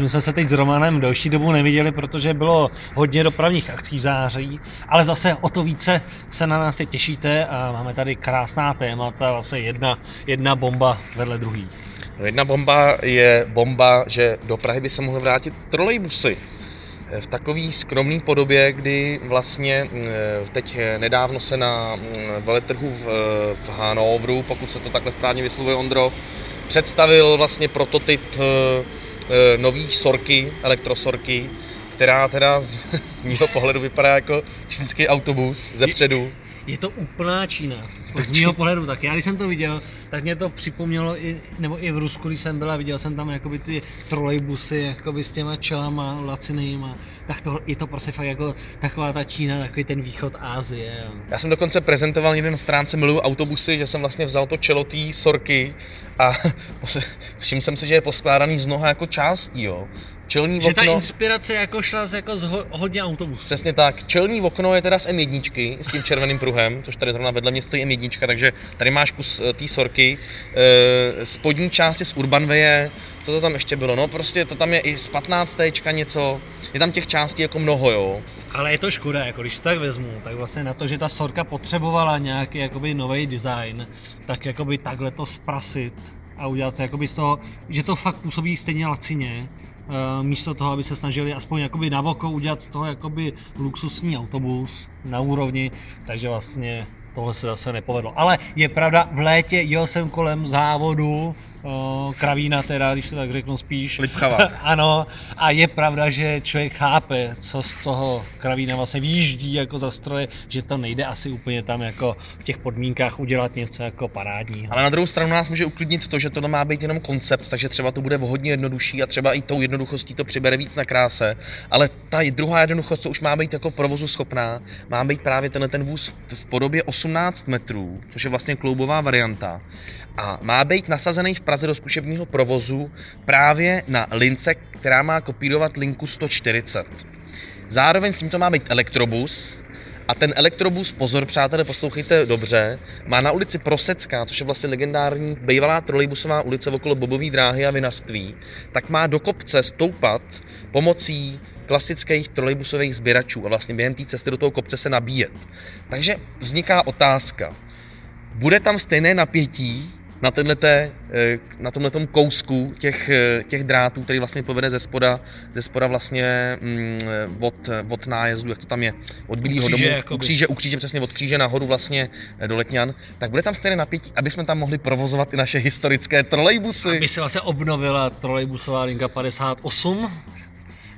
My jsme se teď s Romanem delší dobu neviděli, protože bylo hodně dopravních akcí v září, ale zase o to více se na nás teď těšíte a máme tady krásná témata, vlastně jedna, jedna bomba vedle druhý. Jedna bomba je bomba, že do Prahy by se mohly vrátit trolejbusy v takové skromné podobě, kdy vlastně mm, teď nedávno se na mm, veletrhu v, v Hanovru, pokud se to takhle správně vyslovuje Ondro, představil vlastně prototyp eh, eh, nový Sorky, elektrosorky, která teda z, z mého pohledu vypadá jako čínský autobus ze předu. Je to úplná Čína. Z mého pohledu tak. Já když jsem to viděl, tak mě to připomnělo i, nebo i v Rusku, když jsem byl a viděl jsem tam jakoby ty trolejbusy jakoby s těma čelama lacinýma, tak to, je to prostě fakt jako taková ta Čína, takový ten východ Ázie. Já jsem dokonce prezentoval jeden stránce miluju autobusy, že jsem vlastně vzal to čelo té sorky a všiml jsem si, že je poskládaný z mnoha jako částí, jo. Čelní že okno... ta inspirace jako šla z, jako z ho, hodně autobusů. Přesně tak. Čelní okno je teda z M1, s tím červeným pruhem, což tady zrovna vedle mě stojí M1, takže tady máš kus eh, té sorky. E, spodní část je z Urbanveje, co to tam ještě bylo? No prostě to tam je i z 15. něco, je tam těch částí jako mnoho, jo. Ale je to škoda, jako když to tak vezmu, tak vlastně na to, že ta sorka potřebovala nějaký jakoby nový design, tak jakoby takhle to zprasit a udělat to jakoby z toho, že to fakt působí stejně lacině, Eh, místo toho, aby se snažili aspoň jakoby na voko udělat z toho jakoby luxusní autobus na úrovni, takže vlastně tohle se zase nepovedlo. Ale je pravda, v létě jel jsem kolem závodu, kravína teda, když to tak řeknu spíš. Lipchava. ano, a je pravda, že člověk chápe, co z toho kravína vlastně výjíždí jako za stroje, že to nejde asi úplně tam jako v těch podmínkách udělat něco jako parádní. Ale na druhou stranu nás může uklidnit to, že to má být jenom koncept, takže třeba to bude hodně jednodušší a třeba i tou jednoduchostí to přibere víc na kráse, ale ta druhá jednoduchost, co už má být jako provozu schopná, má být právě tenhle ten vůz v podobě 18 metrů, což je vlastně kloubová varianta a má být nasazený v Praze do zkušebního provozu právě na lince, která má kopírovat linku 140. Zároveň s tím to má být elektrobus, a ten elektrobus, pozor přátelé, poslouchejte dobře, má na ulici Prosecká, což je vlastně legendární bývalá trolejbusová ulice okolo Bobové dráhy a Vinaství, tak má do kopce stoupat pomocí klasických trolejbusových sběračů a vlastně během té cesty do toho kopce se nabíjet. Takže vzniká otázka, bude tam stejné napětí na, tenhleté, eh, na tomhle kousku těch, eh, těch drátů, který vlastně povede ze spoda, ze spoda vlastně mm, od, od nájezdu, jak to tam je, od Bílého domu, u kříže, u kříže, přesně od kříže nahoru vlastně eh, do Letňan, tak bude tam stejné napětí, aby jsme tam mohli provozovat i naše historické trolejbusy. Aby se vlastně obnovila trolejbusová linka 58,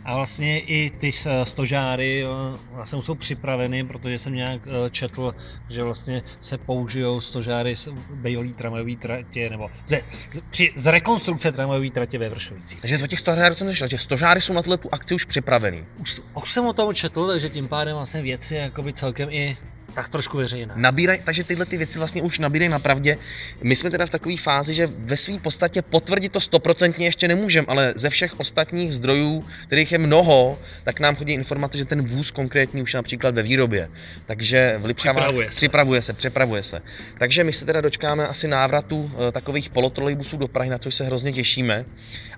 a vlastně i ty stožáry vlastně jsou připraveny, protože jsem nějak eh, četl, že vlastně se použijou stožáry z bývalý tramvajový tratě, nebo ze, při, z rekonstrukce tramvajové tratě ve Vršovicích. Takže to těch stožárů jsem nešel, že stožáry jsou na tuhle tu akci už připravený. Už, už jsem o tom četl, takže tím pádem vlastně věci jakoby celkem i tak trošku veřejná. Nabíraj, takže tyhle ty věci vlastně už nabírají na pravdě. My jsme teda v takové fázi, že ve své podstatě potvrdit to stoprocentně ještě nemůžeme, ale ze všech ostatních zdrojů, kterých je mnoho, tak nám chodí informace, že ten vůz konkrétní už je například ve výrobě. Takže v Lipšava připravuje se. připravuje se, připravuje se. Takže my se teda dočkáme asi návratu uh, takových polotrolejbusů do Prahy, na což se hrozně těšíme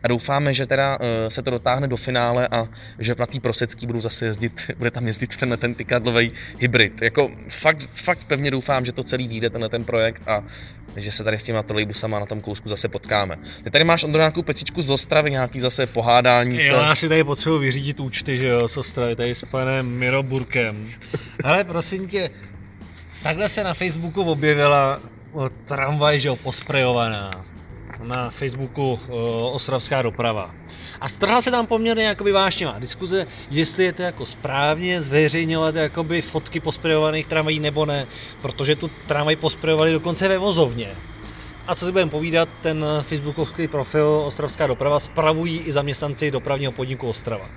a doufáme, že teda uh, se to dotáhne do finále a že na té prosecký budou zase jezdit, bude tam jezdit ten, ten tykadlový hybrid. Jako fakt, fakt pevně doufám, že to celý vyjde, tenhle ten projekt a že se tady s těma trolejbusama na tom kousku zase potkáme. Ty tady máš, Ondro, nějakou pecičku z Ostravy, nějaký zase pohádání se. Já si tady potřebuji vyřídit účty, že jo, z Ostravy, tady s panem Miroburkem. Ale prosím tě, takhle se na Facebooku objevila tramvaj, že jo, posprejovaná. Na Facebooku uh, Ostravská doprava. A strhla se tam poměrně jakoby vášnivá diskuze, jestli je to jako správně zveřejňovat jakoby fotky posprejovaných tramvají nebo ne, protože tu tramvaj posprejovali dokonce ve vozovně. A co si budeme povídat, ten facebookovský profil Ostravská doprava spravují i zaměstnanci dopravního podniku Ostrava.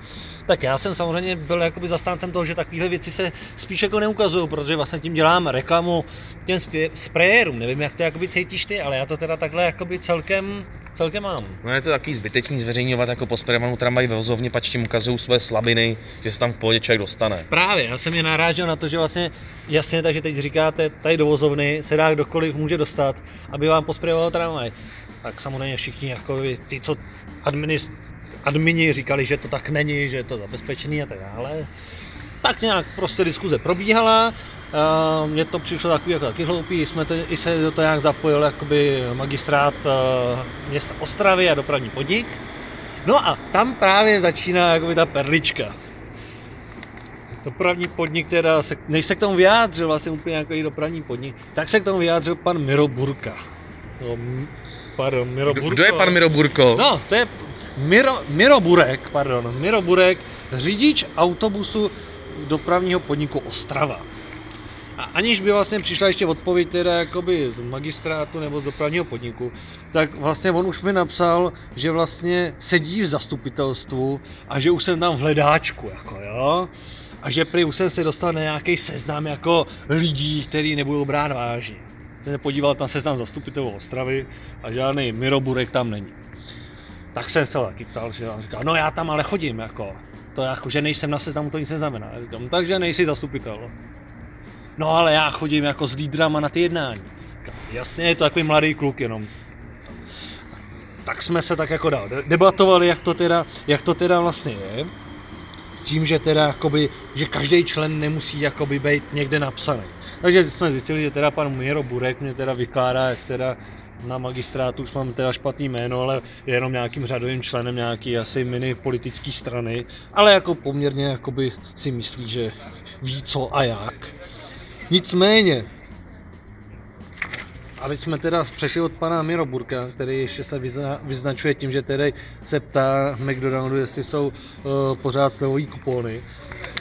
Tak já jsem samozřejmě byl jakoby zastáncem toho, že takovéhle věci se spíš jako neukazují, protože vlastně tím dělám reklamu těm sprayérům. Nevím, jak to jakoby cítíš ty, ale já to teda takhle jakoby celkem celkem mám. No je to takový zbytečný zveřejňovat jako posperovanou tramvaj ve vozovně, pač tím ukazují své slabiny, že se tam v pohodě člověk dostane. Právě, já jsem je narážel na to, že vlastně jasně, takže teď říkáte, tady do vozovny se dá kdokoliv může dostat, aby vám posprejoval tramvaj. Tak samozřejmě všichni, jako ty, co administ, admini říkali, že to tak není, že je to zabezpečený a tak dále. Tak nějak prostě diskuze probíhala, Uh, mně to přišlo takový jako taky hloupý, jsme to, i se do toho nějak zapojil jakoby magistrát uh, města Ostravy a dopravní podnik. No a tam právě začíná jakoby ta perlička. Dopravní podnik teda, se, než se k tomu vyjádřil vlastně úplně jako dopravní podnik, tak se k tomu vyjádřil pan Miro Burka. No, pardon, Miro Burko. Kdo je pan Miro Burko? No, to je Miro, Miro Burek, pardon, Miro Burek, řidič autobusu dopravního podniku Ostrava. A aniž by vlastně přišla ještě odpověď teda jakoby z magistrátu nebo z dopravního podniku, tak vlastně on už mi napsal, že vlastně sedí v zastupitelstvu a že už jsem tam v hledáčku, jako jo. A že prý už jsem se dostal na nějaký seznam jako lidí, který nebudou brát vážně. Jsem se podíval na seznam zastupitelů Ostravy a žádný Miroburek tam není. Tak jsem se taky ptal, že on říkal, no já tam ale chodím, jako, to jako, že nejsem na seznamu, to nic neznamená. Říkám, takže nejsi zastupitel. No ale já chodím jako s lídrama na ty jednání. Jasně, je to takový mladý kluk jenom. Tak jsme se tak jako dál debatovali, jak to teda, jak to teda vlastně je. S tím, že teda jakoby, že každý člen nemusí jakoby být někde napsaný. Takže jsme zjistili, že teda pan Miro Burek mě teda vykládá, jak teda na magistrátu už mám teda špatný jméno, ale je jenom nějakým řadovým členem nějaký asi mini politické strany, ale jako poměrně jakoby si myslí, že ví co a jak. Nicméně, aby jsme teda přešli od pana Miroburka, který ještě se vyzna, vyznačuje tím, že tedy se ptá McDonaldu, jestli jsou uh, pořád slevový kupony,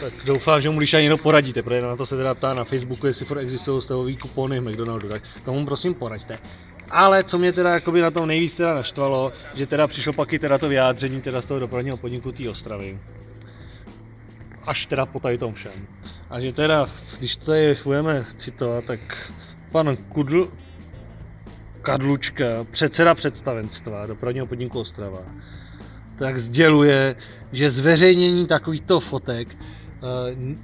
tak doufám, že mu když ani poradíte, protože na to se teda ptá na Facebooku, jestli furt existují slevový kupony v McDonaldu, tak tomu prosím poraďte. Ale co mě teda jakoby na tom nejvíc teda naštvalo, že teda přišlo pak i teda to vyjádření teda z toho dopravního podniku té Ostravy. Až teda po tady tom všem. A že teda, když to je budeme citovat, tak pan Kudl, Kadlučka, předseda představenstva dopravního podniku Ostrava, tak sděluje, že zveřejnění takovýchto fotek eh,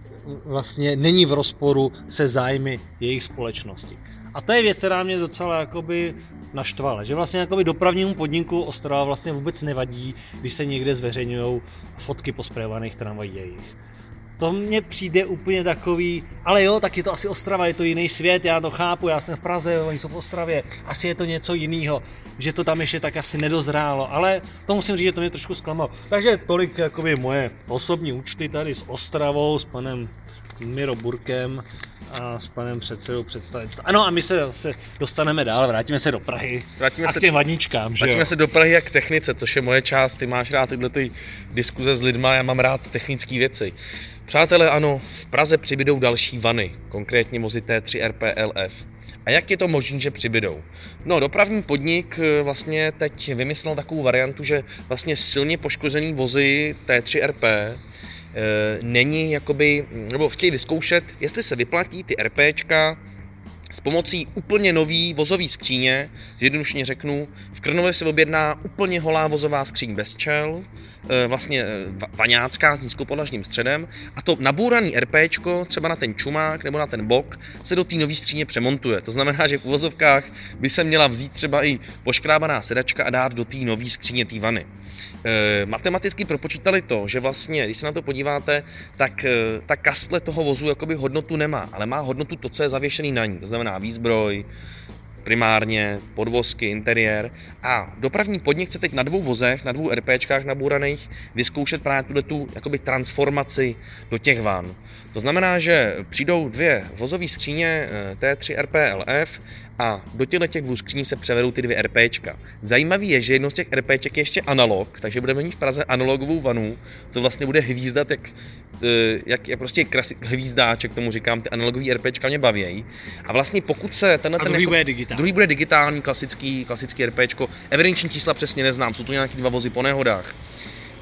vlastně není v rozporu se zájmy jejich společnosti. A to je věc, která mě docela jakoby naštvala, že vlastně jakoby dopravnímu podniku Ostrava vlastně vůbec nevadí, když se někde zveřejňují fotky posprejovaných tramvají jejich to mně přijde úplně takový, ale jo, tak je to asi Ostrava, je to jiný svět, já to chápu, já jsem v Praze, oni jsou v Ostravě, asi je to něco jiného, že to tam ještě tak asi nedozrálo, ale to musím říct, že to mě trošku zklamalo. Takže tolik jakoby moje osobní účty tady s Ostravou, s panem Miro Burkem a s panem předsedou představenstva. Ano a my se zase dostaneme dál, vrátíme se do Prahy vrátíme a se, k těm vadničkám, že Vrátíme se do Prahy jak technice, což je moje část, ty máš rád tyhle ty diskuze s lidma, já mám rád technické věci. Přátelé, ano, v Praze přibydou další vany, konkrétně vozy T3 RPLF. A jak je to možné, že přibydou? No, dopravní podnik eh, vlastně teď vymyslel takovou variantu, že vlastně silně poškozený vozy T3 RP není jakoby, nebo chtějí vyzkoušet, jestli se vyplatí ty RPčka s pomocí úplně nový vozový skříně, zjednodušeně řeknu, v Krnově se objedná úplně holá vozová skříň bez čel, e, vlastně e, vaňácká s nízkopodlažním středem a to nabouraný RPčko, třeba na ten čumák nebo na ten bok, se do té nové skříně přemontuje. To znamená, že v uvozovkách by se měla vzít třeba i poškrábaná sedačka a dát do té nové skříně té vany. E, matematicky propočítali to, že vlastně, když se na to podíváte, tak ta kastle toho vozu jakoby hodnotu nemá, ale má hodnotu to, co je zavěšený na ní. To znamená výzbroj, primárně podvozky, interiér. A dopravní podnik chce teď na dvou vozech, na dvou RPčkách nabúraných vyzkoušet právě tuhle tu jakoby transformaci do těch van. To znamená, že přijdou dvě vozové skříně eh, T3 RPLF a do těchto těch dvou skříní se převedou ty dvě RPčka. Zajímavý je, že jedno z těch RPček je ještě analog, takže budeme mít v Praze analogovou vanu, co vlastně bude hvízdat, jak, eh, jak, jak prostě krasi, hvízdáček, tomu říkám, ty analogový RPčka mě baví. A vlastně pokud se tenhle ten... druhý jako, bude digitální. Druhý bude digitální, klasický, klasický RPčko. Evidenční čísla přesně neznám, jsou to nějaký dva vozy po nehodách.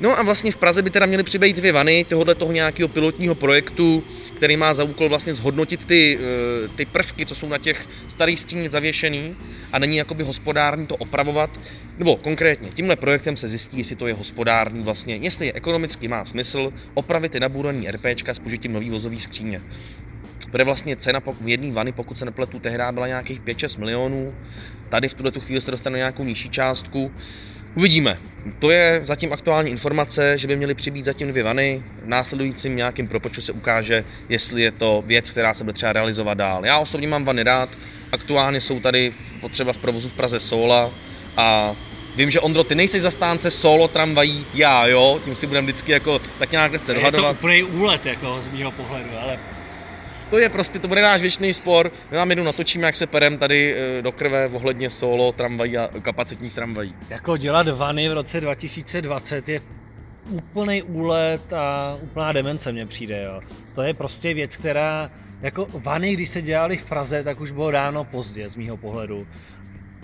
No a vlastně v Praze by teda měly přibýt dvě vany tohohle toho nějakého pilotního projektu, který má za úkol vlastně zhodnotit ty, eh, ty prvky, co jsou na těch starých stíních zavěšený a není jakoby hospodárný to opravovat. Nebo konkrétně, tímhle projektem se zjistí, jestli to je hospodárný vlastně, jestli je ekonomicky má smysl opravit ty nabúraný RPčka s použitím nový vozový skříně. Bude vlastně cena v jedné vany, pokud se nepletu, tehdy byla nějakých 5-6 milionů. Tady v tuhle chvíli se dostane nějakou nižší částku. Uvidíme. To je zatím aktuální informace, že by měly přibít zatím dvě vany. V následujícím nějakým propočtu se ukáže, jestli je to věc, která se bude třeba realizovat dál. Já osobně mám vany rád. Aktuálně jsou tady potřeba v provozu v Praze Sola a Vím, že Ondro, ty nejsi zastánce solo tramvají, já jo, tím si budeme vždycky jako tak nějak se dohadovat. Je to úplný úlet jako z mého pohledu, ale to je prostě, to bude náš věčný spor. My vám jednou natočíme, jak se perem tady eh, do krve ohledně solo tramvají a kapacitních tramvají. Jako dělat vany v roce 2020 je úplný úlet a úplná demence mně přijde. Jo. To je prostě věc, která jako vany, když se dělali v Praze, tak už bylo ráno pozdě z mýho pohledu.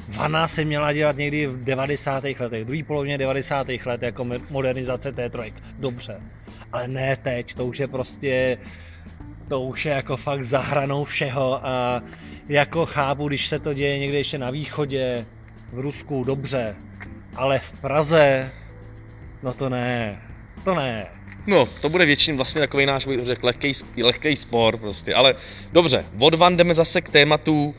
Vana se měla dělat někdy v 90. letech, druhý polovině 90. let jako modernizace T3. Dobře. Ale ne teď, to už je prostě to už je jako fakt zahranou všeho a jako chápu, když se to děje někde ještě na východě, v Rusku, dobře, ale v Praze, no to ne, to ne. No, to bude většinou vlastně takový náš, bych řekl, lehký, lehký spor prostě, ale dobře, od van jdeme zase k tématu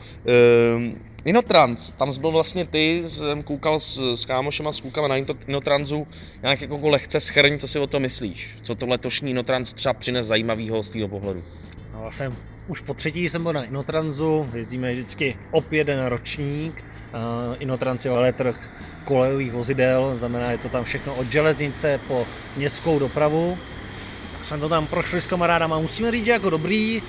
um, Inotrans, tam byl vlastně ty, jsem koukal s, s kámošema, s klukama na Inotransu, nějak jako lehce schrň, co si o to myslíš? Co to letošní Inotrans třeba přines zajímavého z tvého pohledu? No, jsem už po třetí jsem byl na Inotransu, jezdíme vždycky opět jeden ročník. Uh, Inotrans je veletrh kolejových vozidel, znamená, je to tam všechno od železnice po městskou dopravu jsme to tam prošli s kamarádama. Musíme říct, že jako dobrý.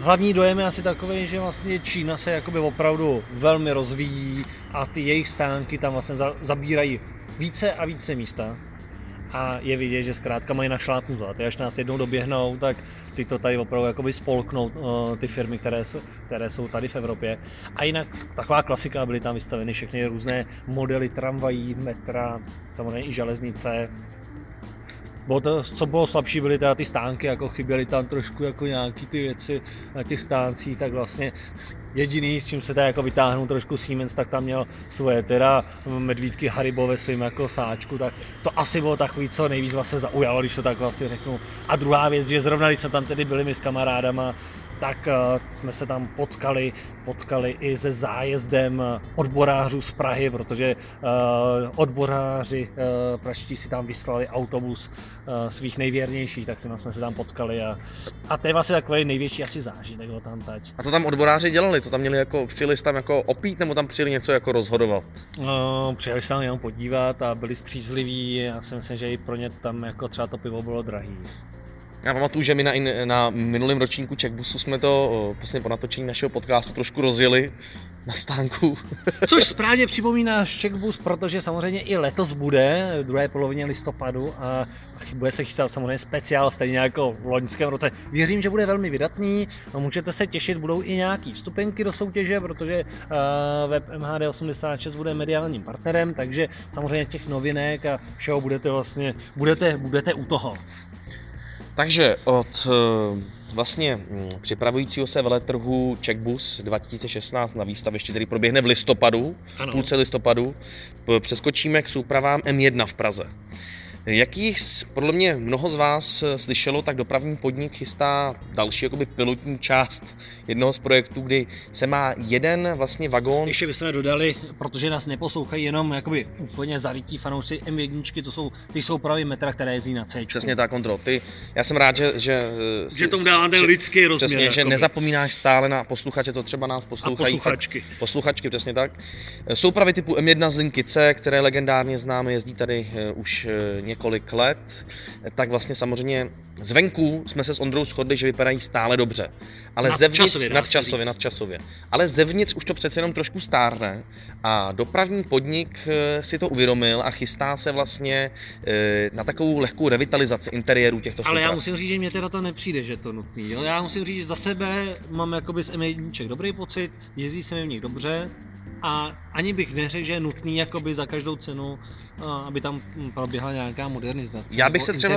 Hlavní dojem je asi takový, že vlastně Čína se jakoby opravdu velmi rozvíjí a ty jejich stánky tam vlastně zabírají více a více místa. A je vidět, že zkrátka mají našlátnuto. A až nás jednou doběhnou, tak ty to tady opravdu jakoby spolknou ty firmy, které jsou, které jsou tady v Evropě. A jinak taková klasika, byly tam vystaveny všechny různé modely tramvají, metra, samozřejmě i železnice, bylo to, co bylo slabší, byly teda ty stánky, jako chyběly tam trošku jako nějaký ty věci na těch stáncích, tak vlastně jediný, s čím se teda jako vytáhnul trošku Siemens, tak tam měl svoje teda medvídky Haribo ve svým jako sáčku, tak to asi bylo takový, co nejvíc vlastně zaujalo, když to tak vlastně řeknu. A druhá věc, že zrovna když jsme tam tedy byli my s kamarádama, tak uh, jsme se tam potkali, potkali i se zájezdem odborářů z Prahy, protože uh, odboráři uh, praští si tam vyslali autobus svých nejvěrnějších, tak jsme se tam potkali a, a to je vlastně takový největší asi zážitek tam teď. A co tam odboráři dělali? Co tam měli jako, přijeli tam jako opít nebo tam přijeli něco jako rozhodovat? Uh, přijeli se tam jenom podívat a byli střízliví, já si myslím, že i pro ně tam jako třeba to pivo bylo drahý. Já pamatuju, že my na, na minulém ročníku Checkbusu jsme to vlastně po natočení našeho podcastu trošku rozjeli na stánku. Což správně připomíná Checkbus, protože samozřejmě i letos bude, v druhé polovině listopadu a bude se chystat samozřejmě speciál, stejně jako v loňském roce. Věřím, že bude velmi vydatný a můžete se těšit, budou i nějaký vstupenky do soutěže, protože uh, web MHD86 bude mediálním partnerem, takže samozřejmě těch novinek a všeho budete vlastně, budete, budete u toho. Takže od eh, vlastně hm, připravujícího se veletrhu Checkbus 2016 na výstavišti, který proběhne v listopadu, ano. půlce listopadu, přeskočíme k soupravám M1 v Praze. Jakých podle mě mnoho z vás eh, slyšelo, tak dopravní podnik chystá další jakoby pilotní část jednoho z projektů, kdy se má jeden vlastně vagón. Ještě bychom dodali, protože nás neposlouchají jenom jakoby úplně zarytí fanoušci M1, to jsou ty jsou právě metra, které jezdí na C. Přesně tak, kontrol. Ty, já jsem rád, že... Že, eh, že tomu dá ten lidský rozměr. Přesně, jakoby. že nezapomínáš stále na posluchače, co třeba nás poslouchají. A posluchačky. Tak, posluchačky, přesně tak. Soupravy typu M1 z linky C, které legendárně známe, jezdí tady už několik let, tak vlastně samozřejmě zvenku jsme se s Ondrou shodli, že vypadají stále dobře. Ale nadčasově, zevnitř, nadčasově, nadčasově. Ale zevnitř už to přece jenom trošku stárne a dopravní podnik eh, si to uvědomil a chystá se vlastně eh, na takovou lehkou revitalizaci interiéru těchto Ale já musím říct, že mě teda to nepřijde, že to nutný. Jo? Já musím říct, že za sebe mám jakoby z M1 dobrý pocit, jezdí se mi v nich dobře, a ani bych neřekl, že je nutný jakoby za každou cenu, aby tam proběhla nějaká modernizace. Já bych se třeba,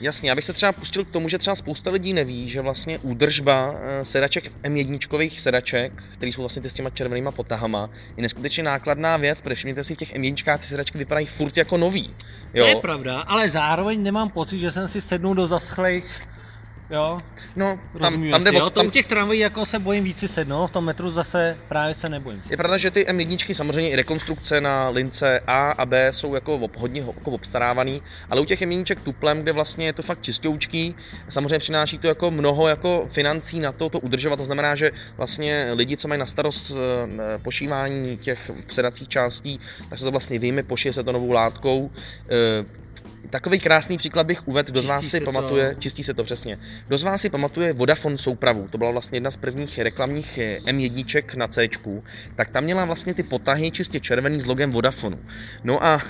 jasně, já bych se třeba pustil k tomu, že třeba spousta lidí neví, že vlastně údržba eh, sedaček M1 sedaček, které jsou vlastně ty s těma červenýma potahama, je neskutečně nákladná věc, protože všimněte si v těch M1 ty sedačky vypadají furt jako nový. Jo? To je pravda, ale zároveň nemám pocit, že jsem si sednul do zaschlých jo, No, tam, rozumíme tam, jde o, tam, těch tramvají jako se bojím víc si sednout, v tom metru zase právě se nebojím. Je pravda, že ty M1 samozřejmě i rekonstrukce na lince A a B jsou jako ob, hodně jako obstarávaný, ale u těch M1 tuplem, kde vlastně je to fakt čistoučký, samozřejmě přináší to jako mnoho jako financí na to, to udržovat, to znamená, že vlastně lidi, co mají na starost eh, pošívání těch předacích částí, tak se to vlastně vyjme, pošije se to novou látkou. Takový krásný příklad bych uvedl, kdo z vás si se to. pamatuje, čistí se to přesně. Kdo z vás si pamatuje Vodafone soupravu, to byla vlastně jedna z prvních reklamních eh, M1 na C, tak tam měla vlastně ty potahy čistě červený s logem Vodafonu. No a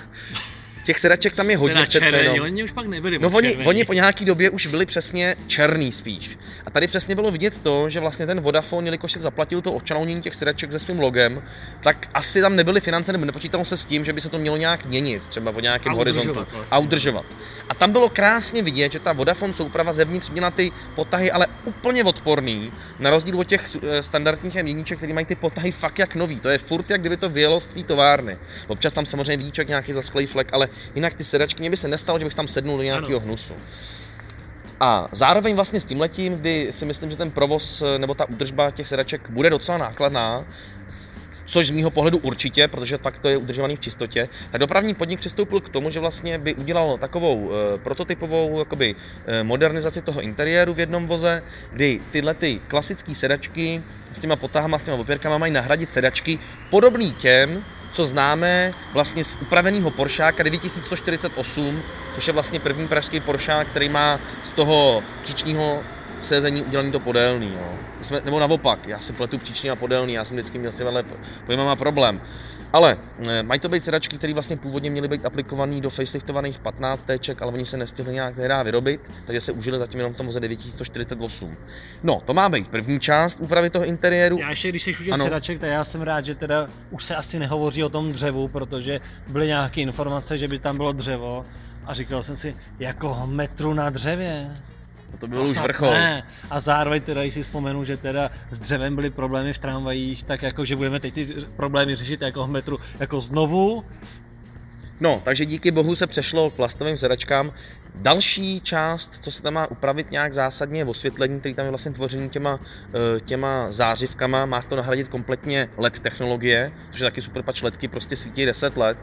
těch sedaček tam je hodně Teda přece jenom. oni už pak nebyli No oni, oni po nějaký době už byli přesně černý spíš. A tady přesně bylo vidět to, že vlastně ten Vodafone, jelikož se zaplatil to očalounění těch sedaček se svým logem, tak asi tam nebyly finance, nebo nepočítalo se s tím, že by se to mělo nějak měnit, třeba po nějakém A horizontu. udržovat vlastně. A udržovat. A tam bylo krásně vidět, že ta Vodafone souprava zevnitř měla ty potahy, ale úplně odporný, na rozdíl od těch eh, standardních M1, které mají ty potahy fakt jak nový. To je furt, jak kdyby to vyjelo z té továrny. Občas tam samozřejmě vidíček nějaký zasklej flek, ale jinak ty sedačky, mně by se nestalo, že bych tam sednul do nějakého hnusu. A zároveň vlastně s tím letím, kdy si myslím, že ten provoz eh, nebo ta údržba těch sedaček bude docela nákladná, což z mýho pohledu určitě, protože fakt to je udržovaný v čistotě, tak dopravní podnik přistoupil k tomu, že vlastně by udělal takovou e, prototypovou jakoby, e, modernizaci toho interiéru v jednom voze, kdy tyhle ty klasické sedačky s těma potahama, s těma opěrkama mají nahradit sedačky podobný těm, co známe vlastně z upraveného Poršáka 9148, což je vlastně první pražský Poršák, který má z toho příčního sezení udělaný to podélný. Jo. Jsme, nebo naopak, já si pletu příčný a podélný, já jsem vždycky měl s těmihle pojmama problém. Ale e, mají to být sedačky, které vlastně původně měly být aplikované do faceliftovaných 15 téček, ale oni se nestihli nějak nedá vyrobit, takže se užili zatím jenom v tom voze 9148. No, to má být první část úpravy toho interiéru. Já ještě, když jsi už sedaček, tak já jsem rád, že teda už se asi nehovoří o tom dřevu, protože byly nějaké informace, že by tam bylo dřevo a říkal jsem si, jako metru na dřevě. To byl už snad vrchol. Ne. A zároveň teda, když si vzpomenu, že teda s dřevem byly problémy v tramvajích, tak jako, že budeme teď ty problémy řešit jako v metru jako znovu. No, takže díky bohu se přešlo k plastovým sedačkám. Další část, co se tam má upravit nějak zásadně, je osvětlení, který tam je vlastně tvoření těma, eh, těma zářivkama. Má to nahradit kompletně LED technologie, což je taky super, pač ledky prostě svítí 10 let.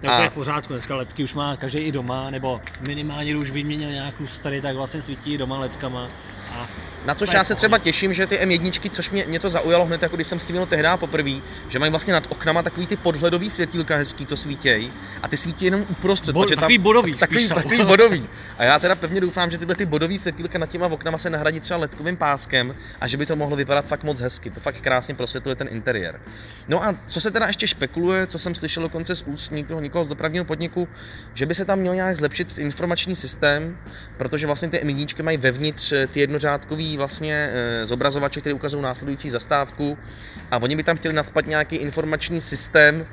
To je v pořádku, dneska ledky už má každý i doma, nebo minimálně když už vyměnil nějakou starý, tak vlastně svítí doma ledkama. A Na což já se třeba těším, že ty M1, což mě, mě to zaujalo hned, jako když jsem s tím měl tehdy poprvé, že mají vlastně nad oknama takový ty podhledový světílka hezký, co svítějí, a ty svítí jenom uprostřed. Protože takový bodový takový, spíš jsou. takový bodový. A já teda pevně doufám, že tyhle ty bodový světílka nad těma oknama se nahradí třeba ledkovým páskem a že by to mohlo vypadat fakt moc hezky. To fakt krásně prosvětluje ten interiér. No a co se teda ještě špekuluje, co jsem slyšel dokonce z úst někoho, někoho z dopravního podniku, že by se tam měl nějak zlepšit informační systém, protože vlastně ty M1 mají vevnitř ty vlastně eh, zobrazovače, které ukazují následující zastávku a oni by tam chtěli nadspat nějaký informační systém,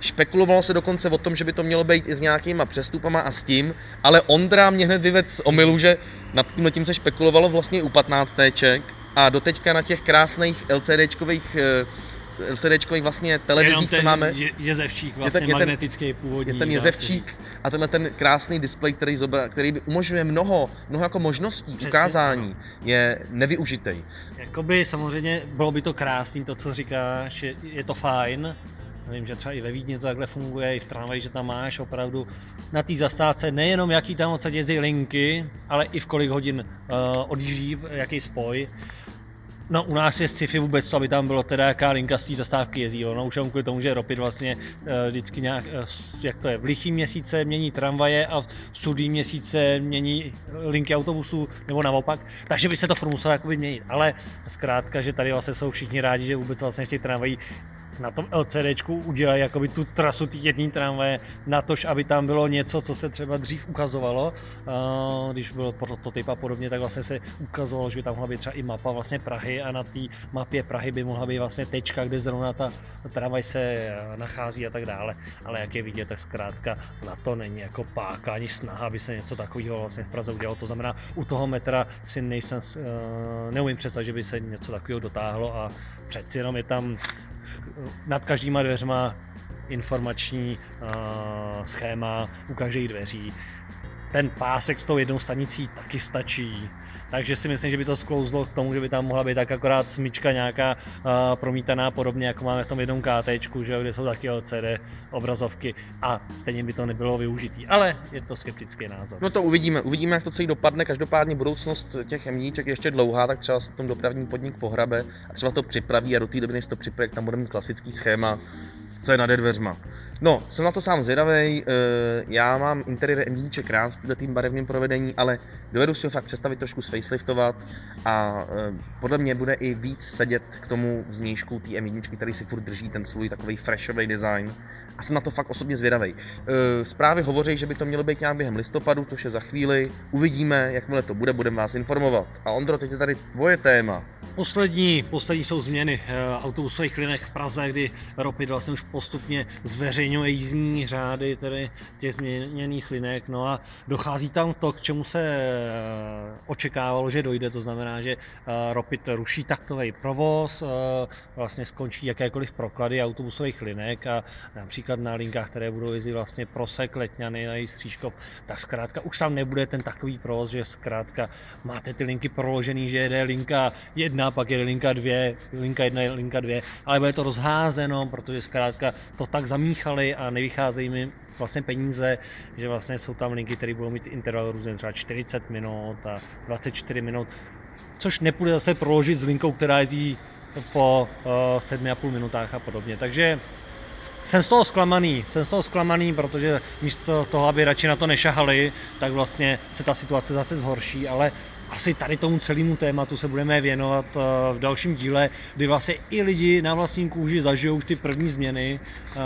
Špekulovalo se dokonce o tom, že by to mělo být i s nějakýma přestupama a s tím, ale Ondra mě hned vyvedl z omylu, že nad tím tím se špekulovalo vlastně u 15 téček a doteďka na těch krásných LCDčkových eh, LCDčkových vlastně jenom televizích, co máme, je, jezevčík, vlastně je ten- magnetický původní. je ten jezevčík a tenhle ten krásný displej, který, zobra, který by umožňuje mnoho, mnoho jako možností, Přesně, ukázání, je nevyužitý. Jakoby samozřejmě bylo by to krásný, to co říkáš, je, je to fajn. Vím, že třeba i ve Vídni to takhle funguje, i v tramvaji, že tam máš opravdu na té zastávce nejenom jaký tam odsaď jezdí linky, ale i v kolik hodin uh, odjíždí, jaký spoj. No u nás je sci-fi vůbec aby tam bylo teda jaká linka z té zastávky jezdí. No už jenom kvůli tomu, že Ropit vlastně eh, vždycky nějak, eh, jak to je, v lichý měsíce mění tramvaje a v sudý měsíce mění linky autobusů, nebo naopak. Takže by se to furt muselo jakoby měnit. Ale zkrátka, že tady vlastně jsou všichni rádi, že vůbec vlastně v těch tramvají na tom LCDčku udělají jakoby tu trasu té jedné tramvaje, na tož, aby tam bylo něco, co se třeba dřív ukazovalo, uh, když byl prototyp a podobně, tak vlastně se ukazovalo, že by tam mohla být třeba i mapa vlastně Prahy a na té mapě Prahy by mohla být vlastně tečka, kde zrovna ta tramvaj se eh, nachází a tak dále. Ale jak je vidět, tak zkrátka na to není jako páka ani snaha, aby se něco takového vlastně v Praze udělalo. To znamená, u toho metra si nejsem, uh, neumím představit, že by se něco takového dotáhlo a přeci jenom je tam nad každýma dveřma informační uh, schéma u každých dveří. Ten pásek s tou jednou stanicí taky stačí. Takže si myslím, že by to sklouzlo k tomu, že by tam mohla být tak akorát smyčka nějaká uh, promítaná podobně, jako máme v tom jednom KT, že, kde jsou taky LCD obrazovky a stejně by to nebylo využitý. Ale je to skeptický názor. No to uvidíme, uvidíme, jak to celý dopadne. Každopádně budoucnost těch MDček je ještě dlouhá, tak třeba se tom dopravní podnik pohrabe a třeba to připraví a do té doby, než to připraví, tam bude mít klasický schéma, co je nad dveřma. No, jsem na to sám zvědavý. Eh, já mám interiér MDček rád v tým barevném provedení, ale dovedu si ho fakt představit trošku faceliftovat a eh, podle mě bude i víc sedět k tomu znějšku té M1, který si furt drží ten svůj takový freshový design a jsem na to fakt osobně zvědavý. Eh, zprávy hovoří, že by to mělo být nějak během listopadu, což je za chvíli. Uvidíme, jakmile to bude, budeme vás informovat. A Ondro, teď je tady tvoje téma. Poslední, poslední jsou změny autobusových linek v Praze, kdy Ropid vlastně už postupně zveřejňuje jízdní řády tedy těch změněných linek, no a dochází tam to, k čemu se eh, očekávalo, že dojde, to znamená, že eh, Ropit ruší taktový provoz, eh, vlastně skončí jakékoliv proklady autobusových linek a například na linkách, které budou jezdit vlastně Prosek, Letňany a Střížkov, tak zkrátka už tam nebude ten takový provoz, že zkrátka máte ty linky proložený, že jede linka jedna, pak jede linka dvě, linka jedna, linka dvě, ale bude to rozházeno, protože zkrátka to tak zamíchali a nevycházejí mi vlastně peníze, že vlastně jsou tam linky, které budou mít interval různě třeba 40 minut a 24 minut, což nepůjde zase proložit s linkou, která jezdí po uh, eh, 7,5 minutách a podobně. Takže jsem z toho zklamaný, jsem z toho zklamaný, protože místo toho, aby radši na to nešahali, tak vlastně se ta situace zase zhorší, ale asi tady tomu celému tématu se budeme věnovat eh, v dalším díle, kdy vlastně i lidi na vlastní kůži zažijou už ty první změny, eh,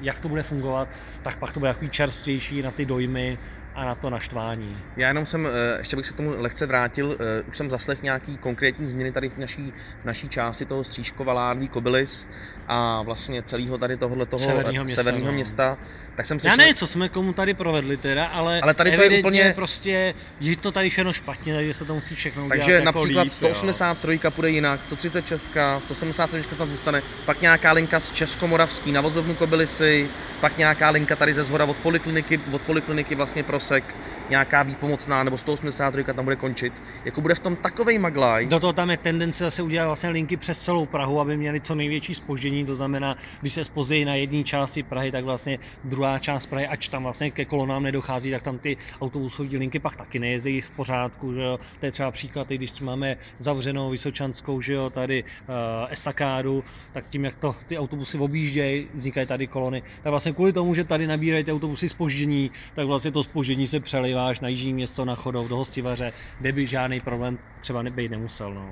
jak to bude fungovat, tak pak to bude takový čerstvější na ty dojmy, a na to naštvání. Já jenom jsem, eh, ještě bych se k tomu lehce vrátil, už jsem zaslech nějaký konkrétní změny tady v naší, v naší části toho Střížkova, Ládví, Kobylis a vlastně celého tady tohohle toho severního města, severního no. města tak jsem Já ne, co jsme komu tady provedli teda, ale, ale tady to je úplně prostě, je to tady všechno špatně, takže se to musí všechno Takže udělat například jako líp, 183 jo. půjde jinak, 136, 177 snad zůstane, pak nějaká linka z Českomoravský na vozovnu Kobylisy, pak nějaká linka tady ze zhora od polikliniky, od polikliniky vlastně prosek, nějaká výpomocná, nebo 183 tam bude končit. Jako bude v tom takovej maglaj. Do toho tam je tendence zase udělat vlastně linky přes celou Prahu, aby měli co největší spoždění, to znamená, když se spozdějí na jedné části Prahy, tak vlastně druhá druhá část Prahy, ač tam vlastně ke kolonám nedochází, tak tam ty autobusové linky pak taky nejezdí v pořádku, že jo. To je třeba příklad, když máme zavřenou Vysočanskou, že jo, tady uh, estakádu, tak tím, jak to ty autobusy objíždějí, vznikají tady kolony, tak vlastně kvůli tomu, že tady nabírají ty autobusy spoždění, tak vlastně to spoždění se přeliváš na jižní město, na Chodov, do Hostivaře, kde by žádný problém třeba být nemusel. No.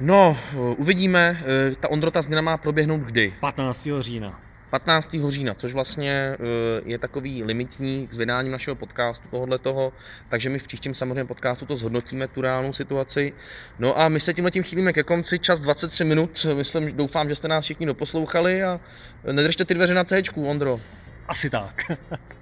No, uvidíme. Eh, ta Ondrota změna má proběhnout kdy? 15. října. 15. října, což vlastně eh, je takový limitní s vydáním našeho podcastu tohohle toho, takže my v příštím samozřejmě podcastu to zhodnotíme, tu reálnou situaci. No a my se tímhle tím chýlíme ke konci, čas 23 minut, myslím, doufám, že jste nás všichni doposlouchali a nedržte ty dveře na C, Ondro. Asi tak.